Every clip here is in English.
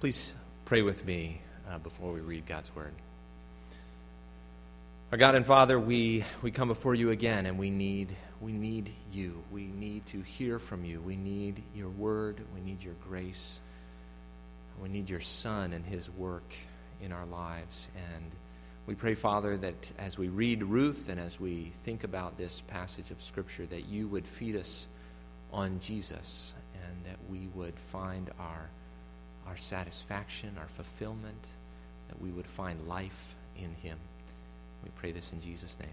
Please pray with me uh, before we read God's Word. Our God and Father, we, we come before you again and we need, we need you. We need to hear from you. We need your Word. We need your grace. We need your Son and his work in our lives. And we pray, Father, that as we read Ruth and as we think about this passage of Scripture, that you would feed us on Jesus and that we would find our our satisfaction, our fulfillment, that we would find life in Him. We pray this in Jesus' name.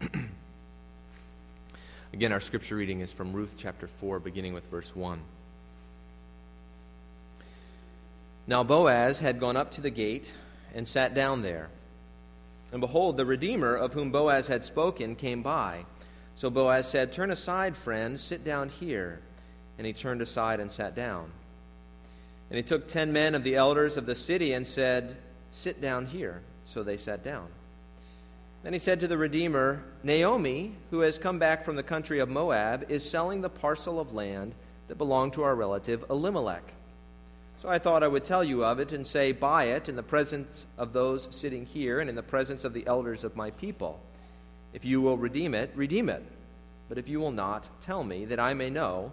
Amen. Again, our scripture reading is from Ruth chapter 4, beginning with verse 1. Now Boaz had gone up to the gate and sat down there. And behold, the Redeemer of whom Boaz had spoken came by. So Boaz said, Turn aside, friend, sit down here. And he turned aside and sat down. And he took ten men of the elders of the city and said, Sit down here. So they sat down. Then he said to the Redeemer, Naomi, who has come back from the country of Moab, is selling the parcel of land that belonged to our relative Elimelech. So I thought I would tell you of it and say, Buy it in the presence of those sitting here and in the presence of the elders of my people. If you will redeem it, redeem it. But if you will not, tell me, that I may know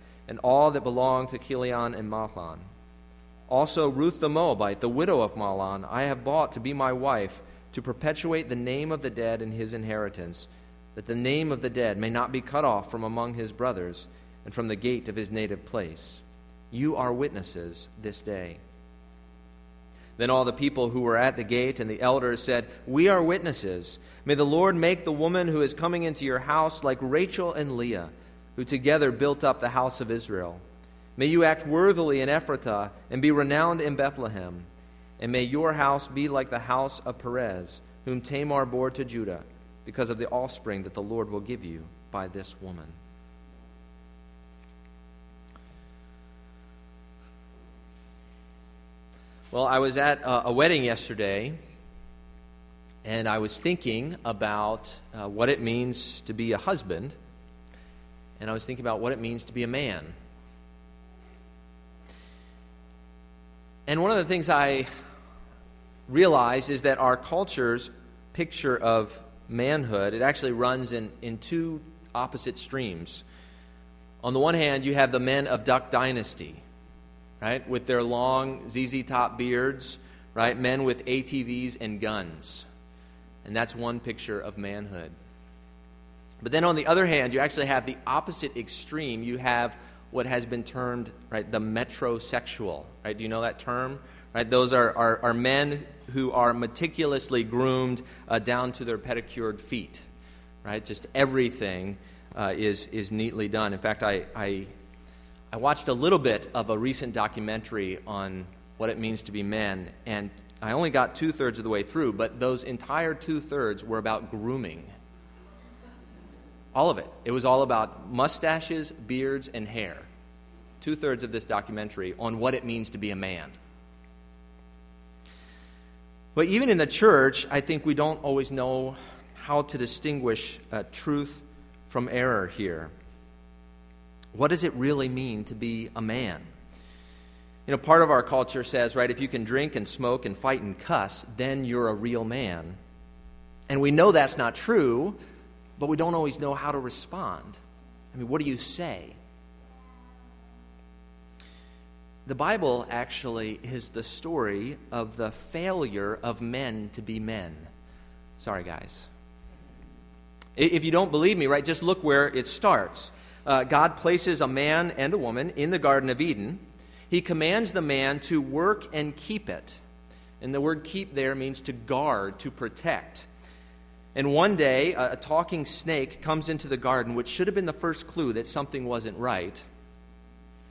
and all that belonged to Chilion and Mahlon. Also, Ruth the Moabite, the widow of Mahlon, I have bought to be my wife, to perpetuate the name of the dead in his inheritance, that the name of the dead may not be cut off from among his brothers and from the gate of his native place. You are witnesses this day. Then all the people who were at the gate and the elders said, We are witnesses. May the Lord make the woman who is coming into your house like Rachel and Leah who together built up the house of Israel. May you act worthily in Ephratah and be renowned in Bethlehem. And may your house be like the house of Perez, whom Tamar bore to Judah, because of the offspring that the Lord will give you by this woman. Well, I was at a wedding yesterday, and I was thinking about uh, what it means to be a husband and I was thinking about what it means to be a man. And one of the things I realized is that our culture's picture of manhood, it actually runs in, in two opposite streams. On the one hand, you have the men of Duck Dynasty, right, with their long ZZ top beards, right, men with ATVs and guns. And that's one picture of manhood. But then on the other hand, you actually have the opposite extreme. You have what has been termed right the metrosexual. Right? Do you know that term? Right? Those are, are, are men who are meticulously groomed uh, down to their pedicured feet. Right? Just everything uh, is, is neatly done. In fact, I, I, I watched a little bit of a recent documentary on what it means to be men, and I only got two thirds of the way through, but those entire two thirds were about grooming. All of it. It was all about mustaches, beards, and hair. Two thirds of this documentary on what it means to be a man. But even in the church, I think we don't always know how to distinguish uh, truth from error here. What does it really mean to be a man? You know, part of our culture says, right, if you can drink and smoke and fight and cuss, then you're a real man. And we know that's not true but we don't always know how to respond. I mean, what do you say? the Bible actually is the story of the failure of men to be men. Sorry, guys. If you don't believe me, right, just look where it starts. Uh, God places a man and a woman in the Garden of Eden. He commands the man to work and keep it. And the word keep there means to guard, to protect. And one day, a, a talking snake comes into the garden, which should have been the first clue that something wasn't right.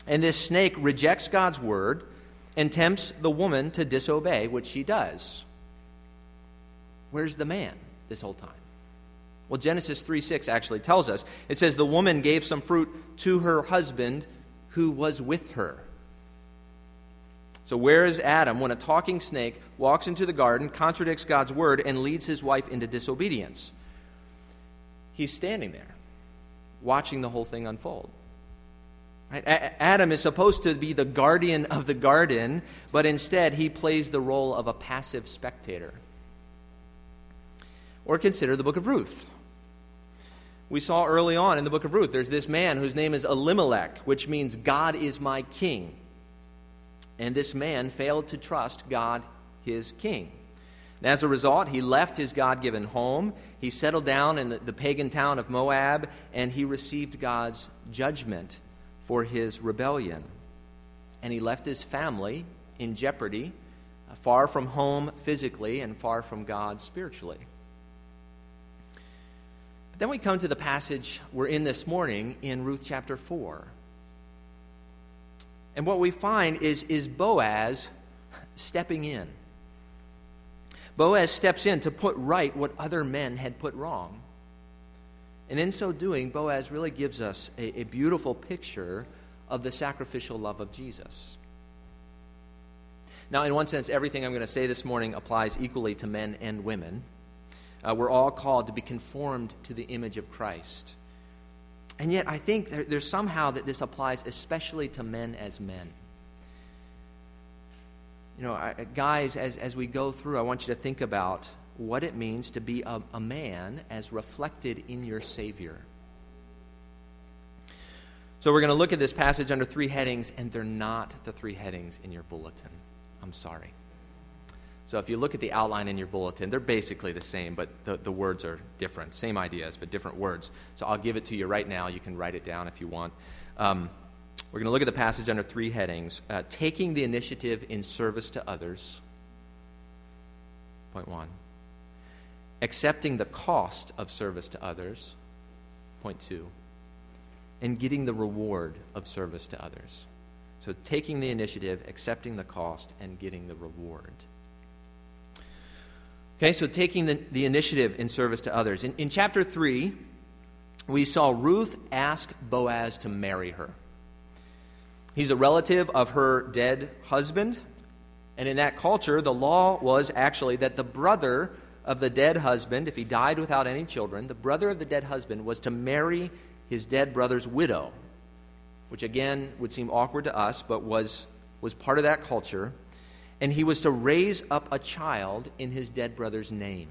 And this snake rejects God's word and tempts the woman to disobey, which she does. Where's the man this whole time? Well, Genesis 3 6 actually tells us. It says, The woman gave some fruit to her husband who was with her. So, where is Adam when a talking snake walks into the garden, contradicts God's word, and leads his wife into disobedience? He's standing there, watching the whole thing unfold. Right? Adam is supposed to be the guardian of the garden, but instead he plays the role of a passive spectator. Or consider the book of Ruth. We saw early on in the book of Ruth, there's this man whose name is Elimelech, which means God is my king. And this man failed to trust God, his king. And as a result, he left his God given home. He settled down in the, the pagan town of Moab, and he received God's judgment for his rebellion. And he left his family in jeopardy, uh, far from home physically and far from God spiritually. But then we come to the passage we're in this morning in Ruth chapter 4. And what we find is, is Boaz stepping in. Boaz steps in to put right what other men had put wrong. And in so doing, Boaz really gives us a, a beautiful picture of the sacrificial love of Jesus. Now, in one sense, everything I'm going to say this morning applies equally to men and women. Uh, we're all called to be conformed to the image of Christ. And yet, I think there, there's somehow that this applies especially to men as men. You know, I, guys, as, as we go through, I want you to think about what it means to be a, a man as reflected in your Savior. So we're going to look at this passage under three headings, and they're not the three headings in your bulletin. I'm sorry. So if you look at the outline in your bulletin, they're basically the same, but the, the words are different. Same ideas, but different words. So I'll give it to you right now. You can write it down if you want. Um, we're going to look at the passage under three headings uh, taking the initiative in service to others. Point one accepting the cost of service to others. Point two. And getting the reward of service to others. So, taking the initiative, accepting the cost, and getting the reward. Okay, so taking the, the initiative in service to others. In, in chapter 3, we saw Ruth ask Boaz to marry her. He's a relative of her dead husband, and in that culture, the law was actually that the brother of the dead husband, if he died without any children, the brother of the dead husband was to marry his dead brother's widow, which again would seem awkward to us, but was, was part of that culture. And he was to raise up a child in his dead brother's name.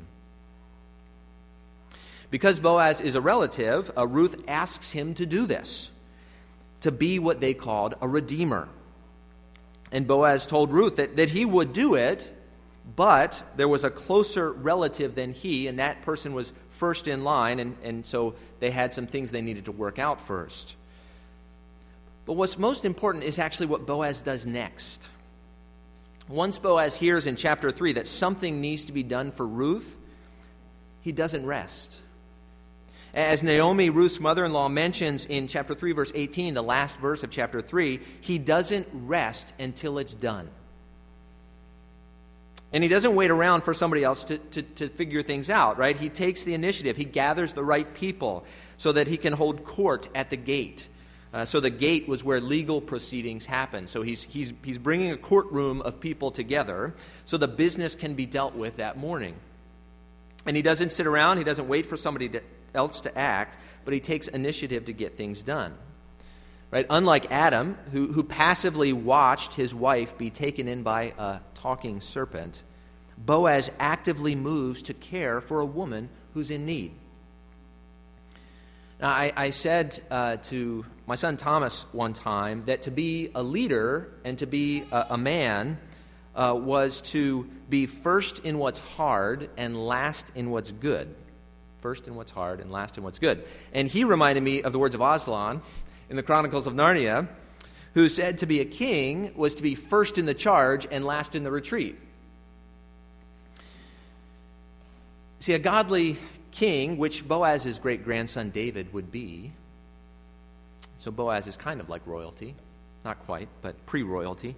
Because Boaz is a relative, uh, Ruth asks him to do this, to be what they called a redeemer. And Boaz told Ruth that, that he would do it but there was a closer relative than he, and that person was first in line, and, and so they had some things they needed to work out first. But what's most important is actually what Boaz does next. Once Boaz hears in chapter 3 that something needs to be done for Ruth, he doesn't rest. As Naomi, Ruth's mother in law, mentions in chapter 3, verse 18, the last verse of chapter 3, he doesn't rest until it's done. And he doesn't wait around for somebody else to, to, to, figure things out, right? He takes the initiative. He gathers the right people so that he can hold court at the gate. Uh, so the gate was where legal proceedings happen. So he's, he's, he's bringing a courtroom of people together so the business can be dealt with that morning. And he doesn't sit around, he doesn't wait for somebody to, else to act, but he takes initiative to get things done. Right? Unlike Adam, who, who passively watched his wife be taken in by a talking serpent, Boaz actively moves to care for a woman who's in need. Now, I, I said uh, to my son Thomas one time that to be a leader and to be a, a man uh, was to be first in what's hard and last in what's good. First in what's hard and last in what's good. And he reminded me of the words of Aslan in the Chronicles of Narnia, who said to be a king was to be first in the charge and last in the retreat. See, a godly king, which Boaz's great grandson David would be, so Boaz is kind of like royalty, not quite, but pre royalty.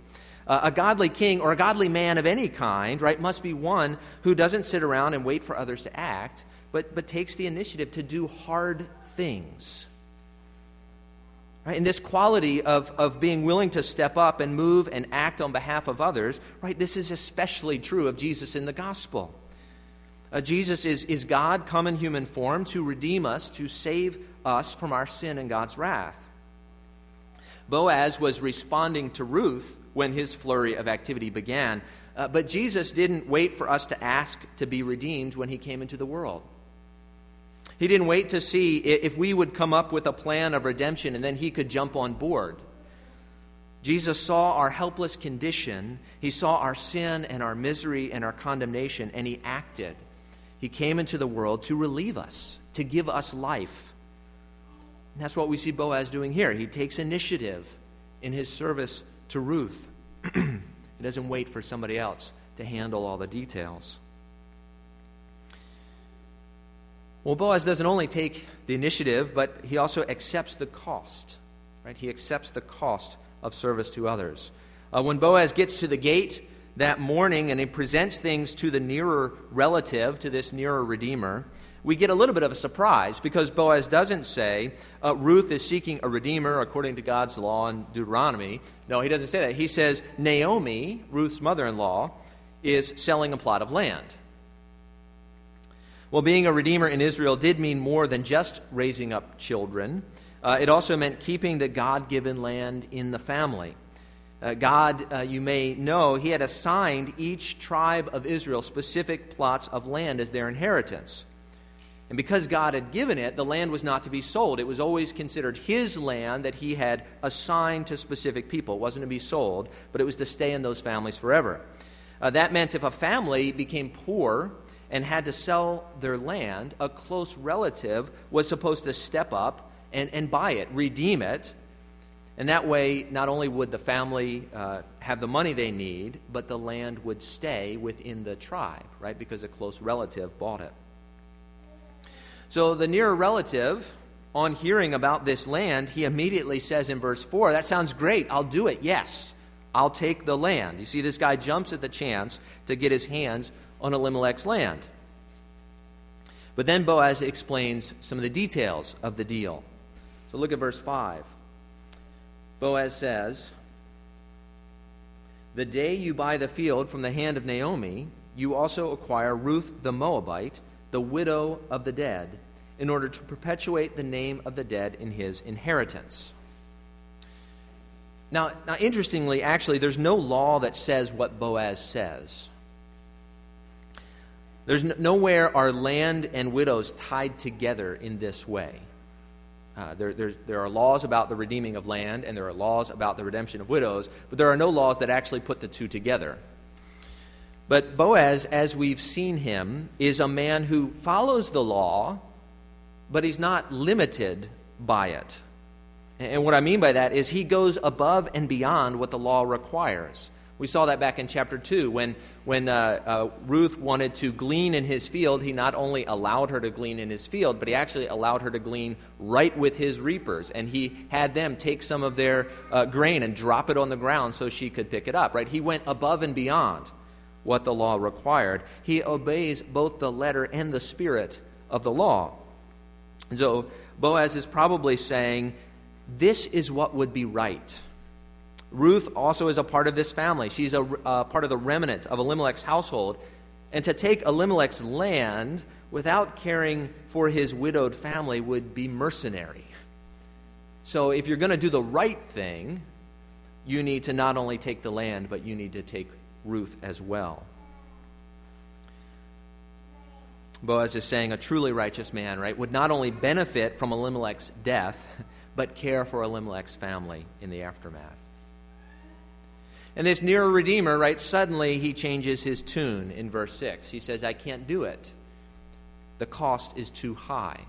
Uh, a godly king or a godly man of any kind, right, must be one who doesn't sit around and wait for others to act, but, but takes the initiative to do hard things. Right? And this quality of, of being willing to step up and move and act on behalf of others, right, this is especially true of Jesus in the gospel. Uh, Jesus is, is God come in human form to redeem us, to save us from our sin and God's wrath. Boaz was responding to Ruth when his flurry of activity began, uh, but Jesus didn't wait for us to ask to be redeemed when he came into the world. He didn't wait to see if we would come up with a plan of redemption and then he could jump on board. Jesus saw our helpless condition, he saw our sin and our misery and our condemnation, and he acted. He came into the world to relieve us, to give us life. And that's what we see Boaz doing here. He takes initiative in his service to Ruth. he doesn't wait for somebody else to handle all the details. Well, Boaz doesn't only take the initiative, but he also accepts the cost. Right? He accepts the cost of service to others. Uh, when Boaz gets to the gate that morning and he presents things to the nearer relative, to this nearer redeemer, we get a little bit of a surprise because Boaz doesn't say uh, Ruth is seeking a redeemer according to God's law in Deuteronomy. No, he doesn't say that. He says Naomi, Ruth's mother in law, is selling a plot of land. Well, being a redeemer in Israel did mean more than just raising up children. Uh, it also meant keeping the God given land in the family. Uh, God, uh, you may know, He had assigned each tribe of Israel specific plots of land as their inheritance. And because God had given it, the land was not to be sold. It was always considered His land that He had assigned to specific people. It wasn't to be sold, but it was to stay in those families forever. Uh, that meant if a family became poor, and had to sell their land, a close relative was supposed to step up and, and buy it, redeem it. And that way, not only would the family uh, have the money they need, but the land would stay within the tribe, right? Because a close relative bought it. So the nearer relative, on hearing about this land, he immediately says in verse 4, That sounds great. I'll do it. Yes, I'll take the land. You see, this guy jumps at the chance to get his hands on Elimelech's land. But then Boaz explains some of the details of the deal. So look at verse 5. Boaz says, The day you buy the field from the hand of Naomi, you also acquire Ruth the Moabite, the widow of the dead, in order to perpetuate the name of the dead in his inheritance. Now, now interestingly, actually, there's no law that says what Boaz says. There's nowhere are land and widows tied together in this way. Uh, there, there, there are laws about the redeeming of land, and there are laws about the redemption of widows, but there are no laws that actually put the two together. But Boaz, as we've seen him, is a man who follows the law, but he's not limited by it. And what I mean by that is he goes above and beyond what the law requires. We saw that back in chapter 2 when, when uh, uh, Ruth wanted to glean in his field. He not only allowed her to glean in his field, but he actually allowed her to glean right with his reapers. And he had them take some of their uh, grain and drop it on the ground so she could pick it up. Right? He went above and beyond what the law required. He obeys both the letter and the spirit of the law. So Boaz is probably saying, This is what would be right Ruth also is a part of this family. She's a, a part of the remnant of Elimelech's household. And to take Elimelech's land without caring for his widowed family would be mercenary. So if you're going to do the right thing, you need to not only take the land, but you need to take Ruth as well. Boaz is saying a truly righteous man, right, would not only benefit from Elimelech's death, but care for Elimelech's family in the aftermath. And this near Redeemer, right, suddenly he changes his tune in verse 6. He says, I can't do it. The cost is too high.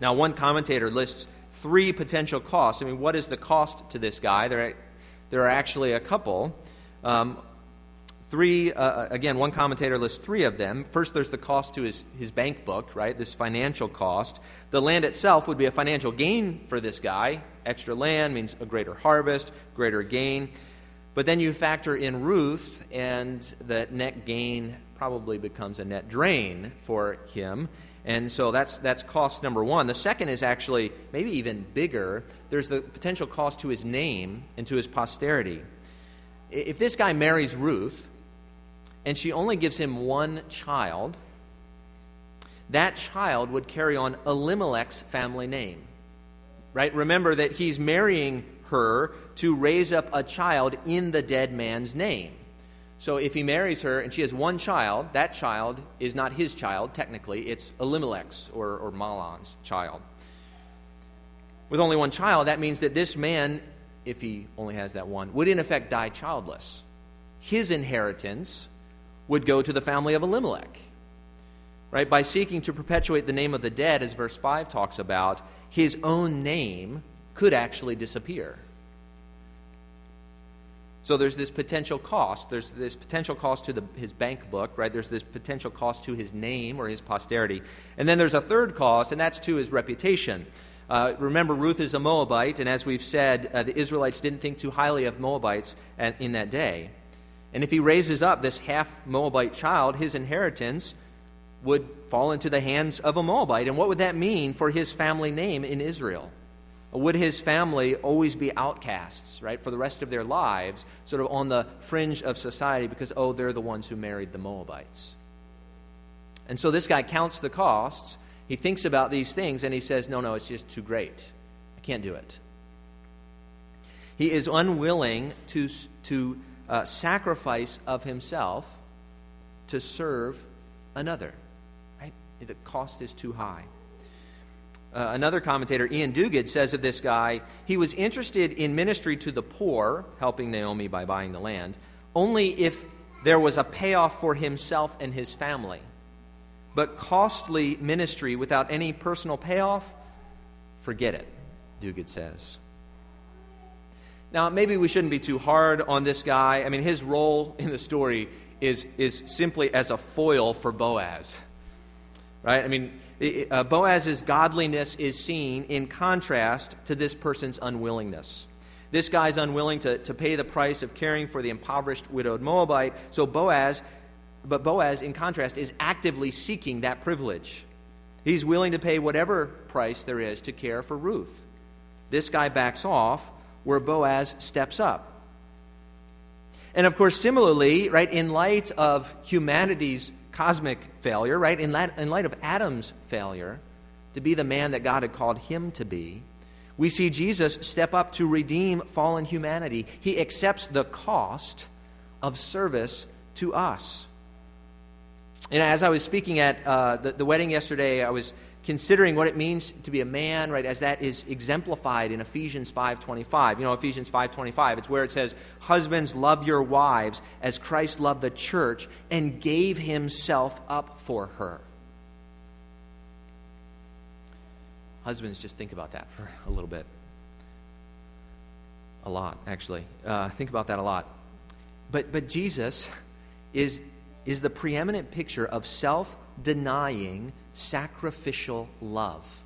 Now, one commentator lists three potential costs. I mean, what is the cost to this guy? There are, there are actually a couple. Um, three, uh, uh, again, one commentator lists three of them. First, there's the cost to his, his bank book, right? This financial cost. The land itself would be a financial gain for this guy. Extra land means a greater harvest, greater gain. But then you factor in Ruth, and the net gain probably becomes a net drain for him. And so that's, that's cost number one. The second is actually maybe even bigger. There's the potential cost to his name and to his posterity. If this guy marries Ruth and she only gives him one child, that child would carry on Elimelech's family name. Right? Remember that he's marrying her to raise up a child in the dead man's name. So if he marries her and she has one child, that child is not his child, technically. It's Elimelech's or, or child. With only one child, that means that this man, if he only has that one, would in effect die childless. His inheritance would go to the family of Elimelech. Right? By seeking to perpetuate the name of the dead, as verse 5 talks about, his own name could actually disappear. So there's this potential cost. There's this potential cost to the, his bank book, right? There's this potential cost to his name or his posterity. And then there's a third cost, and that's to his reputation. Uh, remember, Ruth is a Moabite, and as we've said, uh, the Israelites didn't think too highly of Moabites at, in that day. And if he raises up this half Moabite child, his inheritance would fall into the hands of a Moabite. And what would that mean for his family name in Israel? Would his family always be outcasts, right, for the rest of their lives, sort of on the fringe of society because, oh, they're the ones who married the Moabites? And so this guy counts the costs. He thinks about these things and he says, no, no, it's just too great. I can't do it. He is unwilling to, to uh, sacrifice of himself to serve another. Right? The cost is too high. Uh, another commentator, Iain Duguid, says of this guy, he was interested in ministry to the poor, helping Naomi by buying the land, only if there was a payoff for himself and his family. But costly ministry without any personal payoff, forget it, Duguid says. Now, maybe we shouldn't be too hard on this guy. I mean, his role in the story is, is simply as a foil for Boaz. Right? I mean, uh, Boaz's godliness is seen in contrast to this person's unwillingness. This guy's unwilling to, to pay the price of caring for the impoverished widowed Moabite. So Boaz, but Boaz, in contrast, is actively seeking that privilege. He's willing to pay whatever price there is to care for Ruth. This guy backs off where Boaz steps up. And of course, similarly, right, in light of humanity's cosmic failure, right? In light, in light of Adam's failure to be the man that God had called him to be, we see Jesus step up to redeem fallen humanity. He accepts the cost of service to us. And as I was speaking at uh, the, the wedding yesterday, I was considering what it means to be a man, right, as that is exemplified in Ephesians 5:25. You know, Ephesians 5:25, it's where it says, "Husbands, love your wives as Christ loved the church and gave himself up for her." Husbands, just think about that for a little bit. A lot, actually. Uh, think about that a lot. But, but Jesus is, is the preeminent picture of self denying sacrificial love.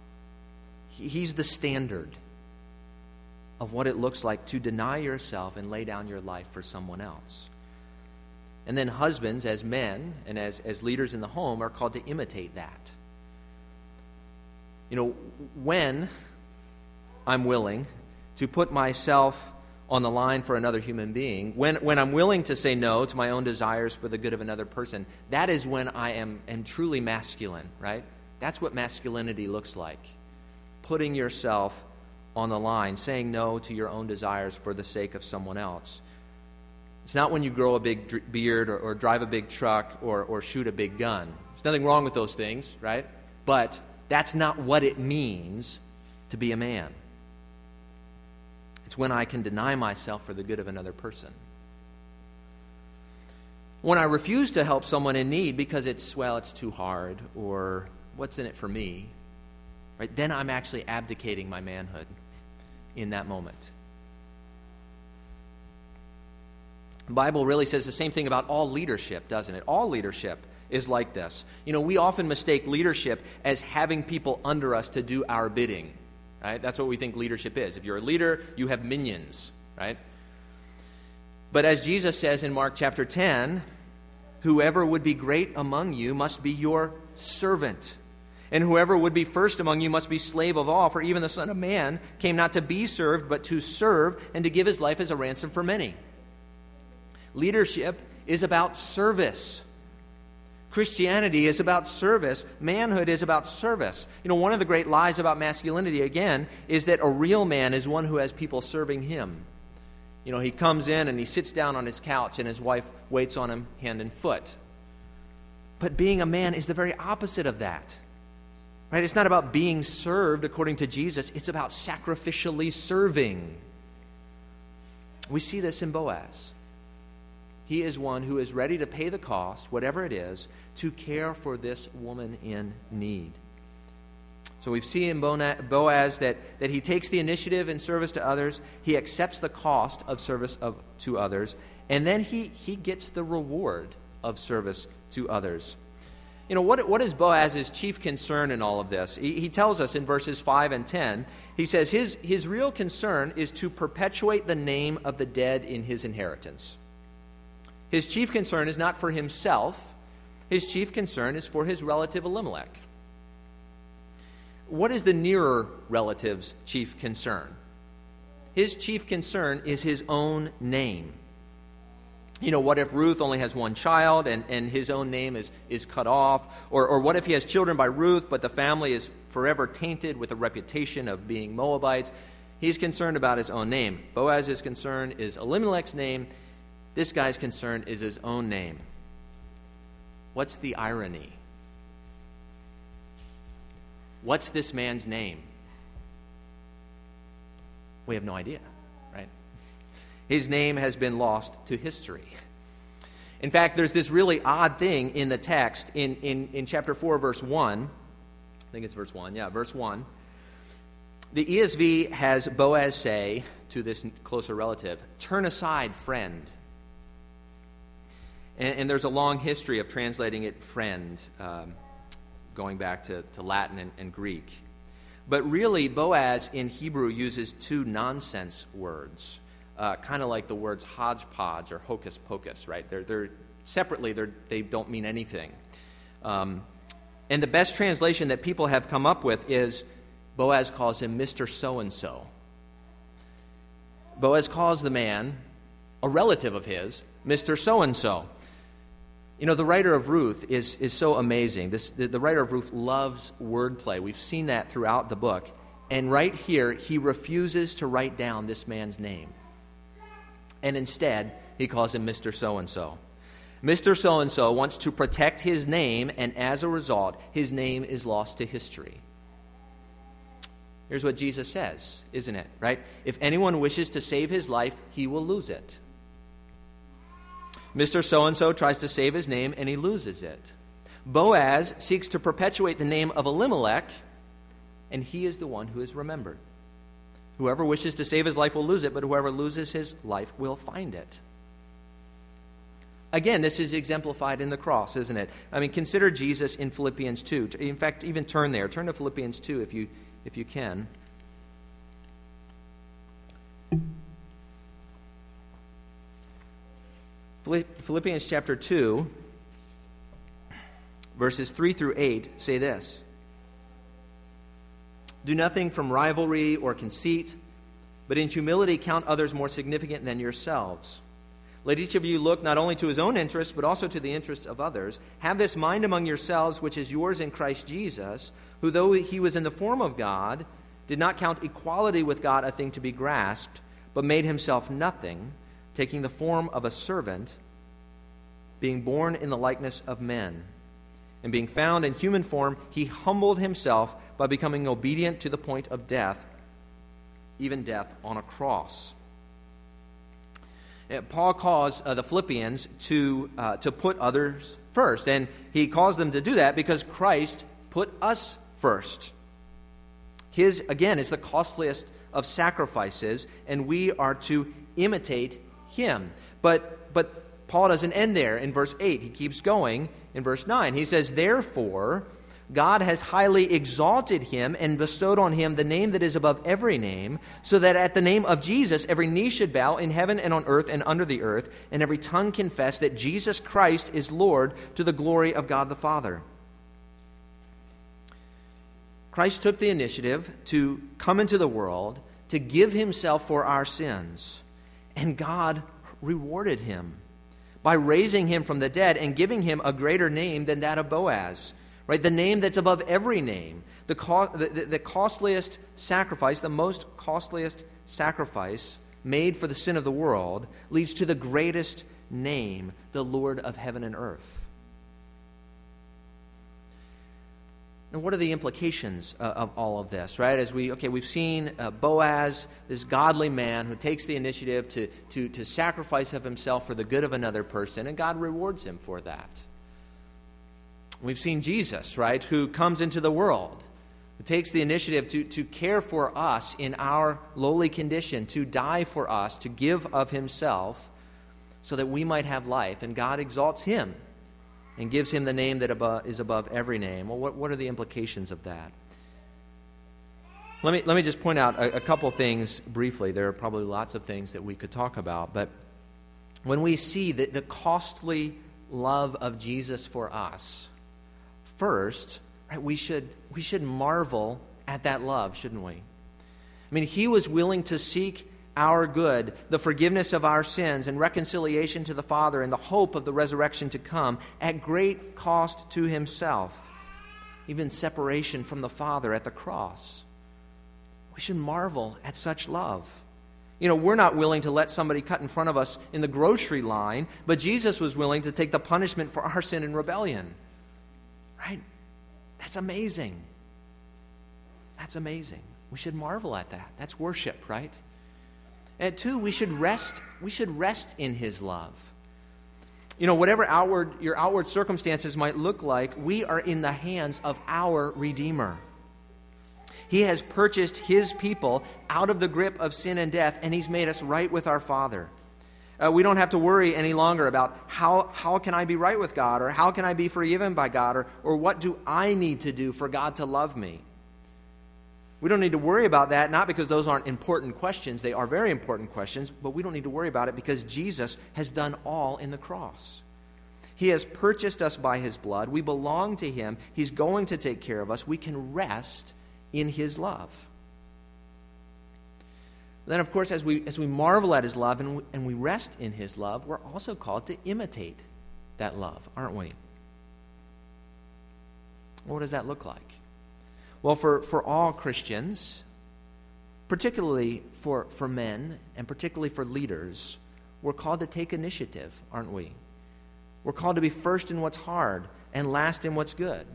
He's the standard of what it looks like to deny yourself and lay down your life for someone else. And then husbands, as men and as, as leaders in the home, are called to imitate that. You know, when I'm willing to put myself on the line for another human being, when, when I'm willing to say no to my own desires for the good of another person, that is when I am, am truly masculine, right? That's what masculinity looks like. Putting yourself on the line, saying no to your own desires for the sake of someone else. It's not when you grow a big beard or, or drive a big truck or, or shoot a big gun. There's nothing wrong with those things, right? But that's not what it means to be a man. It's when I can deny myself for the good of another person. When I refuse to help someone in need because it's, well, it's too hard or what's in it for me, right? Then I'm actually abdicating my manhood in that moment. The Bible really says the same thing about all leadership, doesn't it? All leadership is like this. You know, we often mistake leadership as having people under us to do our bidding. Right? That's what we think leadership is. If you're a leader, you have minions, right? But as Jesus says in Mark chapter 10, whoever would be great among you must be your servant. And whoever would be first among you must be slave of all, for even the Son of Man came not to be served, but to serve and to give his life as a ransom for many. Leadership is about service. Christianity is about service. Manhood is about service. You know, one of the great lies about masculinity, again, is that a real man is one who has people serving him. You know, he comes in and he sits down on his couch and his wife waits on him hand and foot. But being a man is the very opposite of that. Right? It's not about being served according to Jesus, it's about sacrificially serving. We see this in Boaz. He is one who is ready to pay the cost, whatever it is, to care for this woman in need. So we see in Boaz that, that he takes the initiative in service to others, he accepts the cost of service of, to others, and then he, he gets the reward of service to others. You know, what, what is Boaz's chief concern in all of this? He, he tells us in verses 5 and 10, he says his, his real concern is to perpetuate the name of the dead in his inheritance. His chief concern is not for himself, his chief concern is for his relative Elimelech. What is the nearer relative's chief concern? His chief concern is his own name. You know, what if Ruth only has one child and, and his own name is, is cut off? Or, or what if he has children by Ruth, but the family is forever tainted with a reputation of being Moabites? He's concerned about his own name. Boaz's concern is Elimelech's name, this guy's concern is his own name. What's the irony? What's this man's name? We have no idea, right? His name has been lost to history. In fact, there's this really odd thing in the text in, in, in chapter 4, verse 1. I think it's verse 1. Yeah, verse 1. The ESV has Boaz say to this closer relative, Turn aside, friend. And, and, there's a long history of translating it friend, um, going back to, to Latin and, and Greek. But really, Boaz in Hebrew uses two nonsense words, uh, kind of like the words hodgepodge or hocus pocus, right? They're, they're separately, they're, they don't mean anything. Um, and the best translation that people have come up with is Boaz calls him Mr. So and so. Boaz calls the man, a relative of his, Mr. So and so. You know, the writer of Ruth is, is so amazing. This, the, the writer of Ruth loves wordplay. We've seen that throughout the book. And right here, he refuses to write down this man's name. And instead, he calls him Mr. So and so. Mr. So and so wants to protect his name, and as a result, his name is lost to history. Here's what Jesus says, isn't it? Right? If anyone wishes to save his life, he will lose it. Mr. So and so tries to save his name and he loses it. Boaz seeks to perpetuate the name of Elimelech, and he is the one who is remembered. Whoever wishes to save his life will lose it, but whoever loses his life will find it. Again, this is exemplified in the cross, isn't it? I mean, consider Jesus in Philippians 2. In fact, even turn there. Turn to Philippians 2 if you, if you can. Philippians chapter 2, verses 3 through 8 say this Do nothing from rivalry or conceit, but in humility count others more significant than yourselves. Let each of you look not only to his own interests, but also to the interests of others. Have this mind among yourselves, which is yours in Christ Jesus, who, though he was in the form of God, did not count equality with God a thing to be grasped, but made himself nothing taking the form of a servant, being born in the likeness of men. And being found in human form, he humbled himself by becoming obedient to the point of death, even death on a cross. Paul calls uh, the Philippians to, uh, to put others first, and he calls them to do that because Christ put us first. His, again, is the costliest of sacrifices, and we are to imitate him. But, but Paul doesn't end there in verse 8. He keeps going in verse 9. He says, Therefore, God has highly exalted him and bestowed on him the name that is above every name, so that at the name of Jesus every knee should bow in heaven and on earth and under the earth, and every tongue confess that Jesus Christ is Lord to the glory of God the Father. Christ took the initiative to come into the world to give himself for our sins, and God rewarded him by raising him from the dead and giving him a greater name than that of Boaz right? The name that's above every name, the, co- the, the, the costliest sacrifice, the most costliest sacrifice made for the sin of the world, leads to the greatest name, the Lord of heaven and earth. And what are the implications uh, of all of this, right? As we, okay, we've seen uh, Boaz, this godly man who takes the initiative to, to, to sacrifice of himself for the good of another person, and God rewards him for that. We've seen Jesus, right, who comes into the world, who takes the initiative to, to care for us in our lowly condition, to die for us, to give of himself, so that we might have life. And God exalts him and gives him the name that above, is above every name. Well, what, what are the implications of that? Let me, let me just point out a, a couple things briefly. There are probably lots of things that we could talk about, but when we see the, the costly love of Jesus for us, first, right, we, should, we should marvel at that love, shouldn't we? I mean, he was willing to seek our good, the forgiveness of our sins, and reconciliation to the Father, and the hope of the resurrection to come at great cost to himself, even separation from the Father at the cross. We should marvel at such love. You know, we're not willing to let somebody cut in front of us in the grocery line, but Jesus was willing to take the punishment for our sin and rebellion. Right? That's amazing. That's amazing. We should marvel at that. That's worship, right? And two, we should rest, we should rest in his love. You know, whatever outward your outward circumstances might look like, we are in the hands of our Redeemer. He has purchased his people out of the grip of sin and death, and he's made us right with our Father. Uh, we don't have to worry any longer about how, how can I be right with God or how can I be forgiven by God or, or what do I need to do for God to love me. We don't need to worry about that, not because those aren't important questions. They are very important questions, but we don't need to worry about it because Jesus has done all in the cross. He has purchased us by his blood. We belong to him. He's going to take care of us. We can rest in his love. Then, of course, as we, as we marvel at his love and we, and we rest in his love, we're also called to imitate that love, aren't we? What does that look like? Well, for, for all Christians, particularly for, for men and particularly for leaders, we're called to take initiative, aren't we? We're called to be first in what's hard and last in what's good.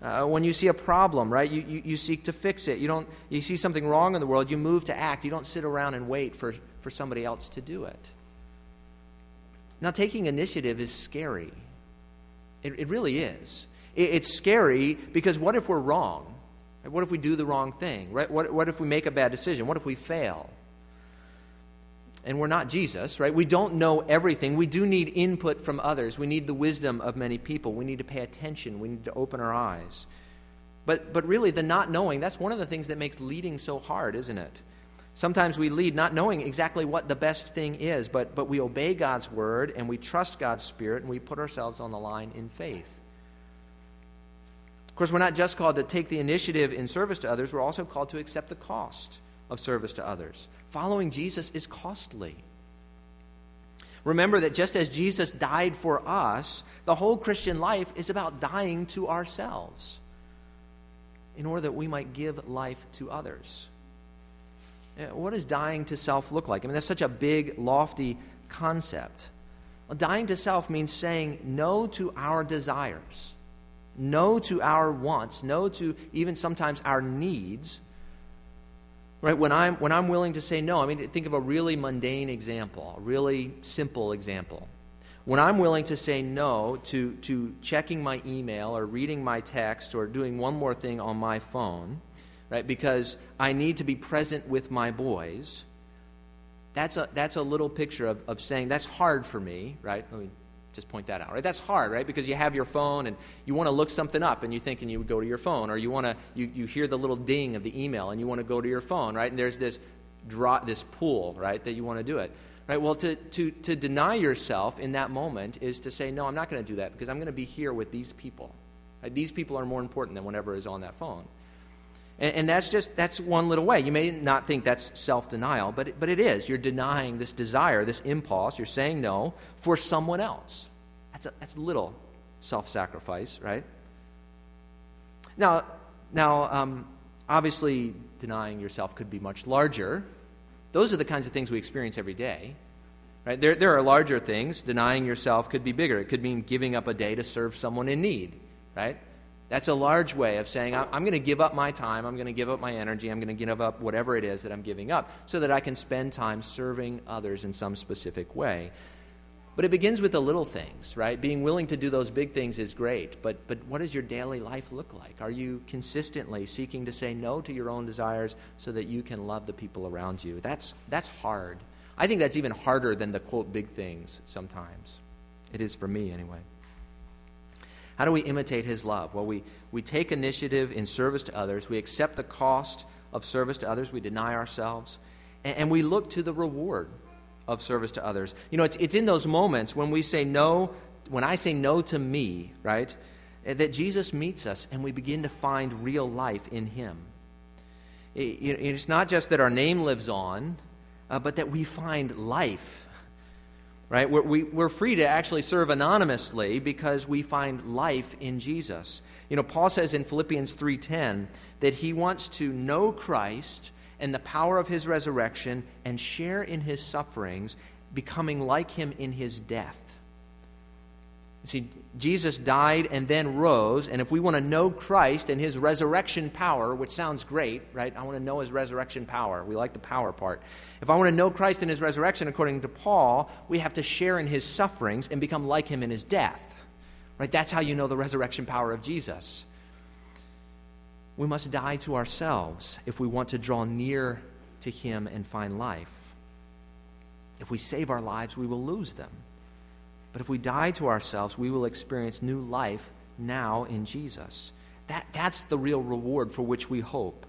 Uh, when you see a problem, right, you, you, you, seek to fix it. You, don't, you see something wrong in the world, you move to act. You don't sit around and wait for, for somebody else to do it. Now, taking initiative is scary. It, it really is. It, it's scary because what if we're wrong? What if we do the wrong thing? Right? What, what if we make a bad decision? What if we fail? and we're not Jesus, right? We don't know everything. We do need input from others. We need the wisdom of many people. We need to pay attention. We need to open our eyes. But, but really, the not knowing, that's one of the things that makes leading so hard, isn't it? Sometimes we lead not knowing exactly what the best thing is, but, but we obey God's word and we trust God's spirit and we put ourselves on the line in faith. Of course, we're not just called to take the initiative in service to others, we're also called to accept the cost of service to others. Following Jesus is costly. Remember that just as Jesus died for us, the whole Christian life is about dying to ourselves in order that we might give life to others. Uh, what does dying to self look like? I mean, that's such a big, lofty concept. Well, dying to self means saying no to our desires, no to our wants, no to even sometimes our needs. Right? When I'm, when I'm willing to say no, I mean, think of a really mundane example, a really simple example. When I'm willing to say no to, to checking my email or reading my text or doing one more thing on my phone, right, because I need to be present with my boys, that's a, that's a little picture of, of saying that's hard for me, right? Just point that out, right? That's hard, right? Because you have your phone and you want to look something up and you think and you would go to your phone, or you want to, you, you hear the little ding of the email and you want to go to your phone, right? And there's this draw, this pull, right, that you want to do it. Right? Well, to, to, to deny yourself in that moment is to say, no, I'm not going to do that because I'm going to be here with these people. Right? These people are more important than whatever is on that phone. And, and, that's just, that's one little way. You may not think that's self-denial, but it, but it is. You're denying this desire, this impulse. You're saying no for someone else. That's, a, that's little self-sacrifice, right? Now, now um, obviously, denying yourself could be much larger those are the kinds of things we experience every day. Right? There, there are larger things. Denying yourself could be bigger. It could mean giving up a day to serve someone in need. Right? That's a large way of saying, I'm going to give up my time, I'm going to give up my energy, I'm going to give up whatever it is that I'm giving up so that I can spend time serving others in some specific way. But it begins with the little things, right? Being willing to do those big things is great, but, but what does your daily life look like? Are you consistently seeking to say no to your own desires so that you can love the people around you? That's, that's hard. I think that's even harder than the quote big things sometimes. It is for me, anyway. How do we imitate his love? Well, we, we take initiative in service to others, we accept the cost of service to others, we deny ourselves, and, and we look to the reward of service to others. You know, it's, it's in those moments when we say no, when I say no to me, right, eh, that Jesus meets us and we begin to find real life in Him. it's not just that our name lives on, uh, but that we find life. Right? We're, we, we're free to actually serve anonymously because we find life in Jesus. You know, Paul says in Philippians 3:10 that he wants to know Christ and the power of his resurrection and share in his sufferings, becoming like him in his death. See, Jesus died and then rose, and if we want to know Christ and his resurrection power, which sounds great, right? I want to know his resurrection power. We like the power part. If I want to know Christ and his resurrection, according to Paul, we have to share in his sufferings and become like him in his death. Right? That's how you know the resurrection power of Jesus we must die to ourselves if we want to draw near to Him and find life. If we save our lives, we will lose them. But if we die to ourselves, we will experience new life now in Jesus. That, that's the real reward for which we hope.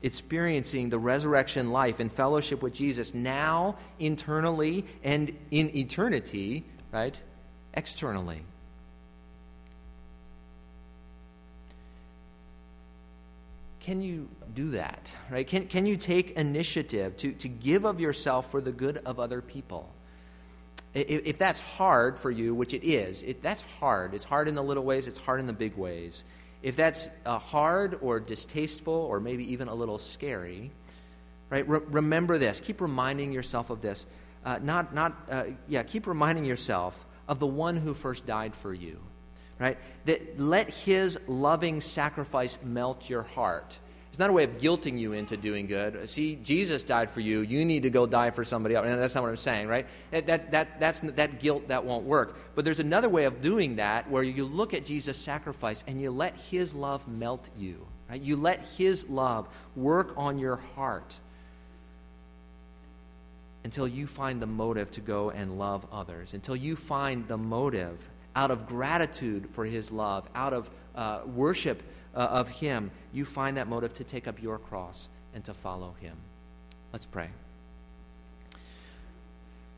Experiencing the resurrection life in fellowship with Jesus now, internally, and in eternity, right? Externally. can you do that? Right? Can, can you take initiative to, to give of yourself for the good of other people? If, that's hard for you, which it is, it, that's hard. It's hard in the little ways, it's hard in the big ways. If that's uh, hard or distasteful or maybe even a little scary, right, re- remember this. Keep reminding yourself of this. Uh, not, not, uh, yeah, keep reminding yourself of the one who first died for you right? That let his loving sacrifice melt your heart. It's not a way of guilting you into doing good. See, Jesus died for you. You need to go die for somebody else. And that's not what I'm saying, right? That, that, that, that's, that guilt, that won't work. But there's another way of doing that where you look at Jesus' sacrifice and you let his love melt you. Right? You let his love work on your heart until you find the motive to go and love others, until you find the motive out of gratitude for his love, out of uh, worship uh, of him, you find that motive to take up your cross and to follow him. Let's pray.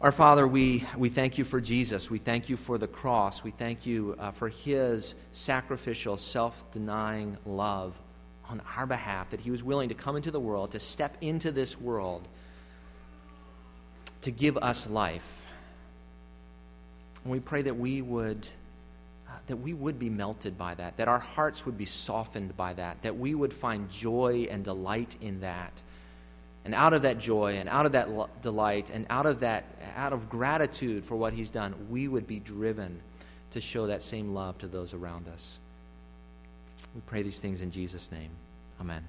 Our Father, we, we thank you for Jesus. We thank you for the cross. We thank you uh, for his sacrificial, self denying love on our behalf, that he was willing to come into the world, to step into this world, to give us life. And we pray that we would that we would be melted by that, that our hearts would be softened by that, that we would find joy and delight in that, And out of that joy and out of that delight and out of that out of gratitude for what he's done, we would be driven to show that same love to those around us. We pray these things in Jesus' name. Amen.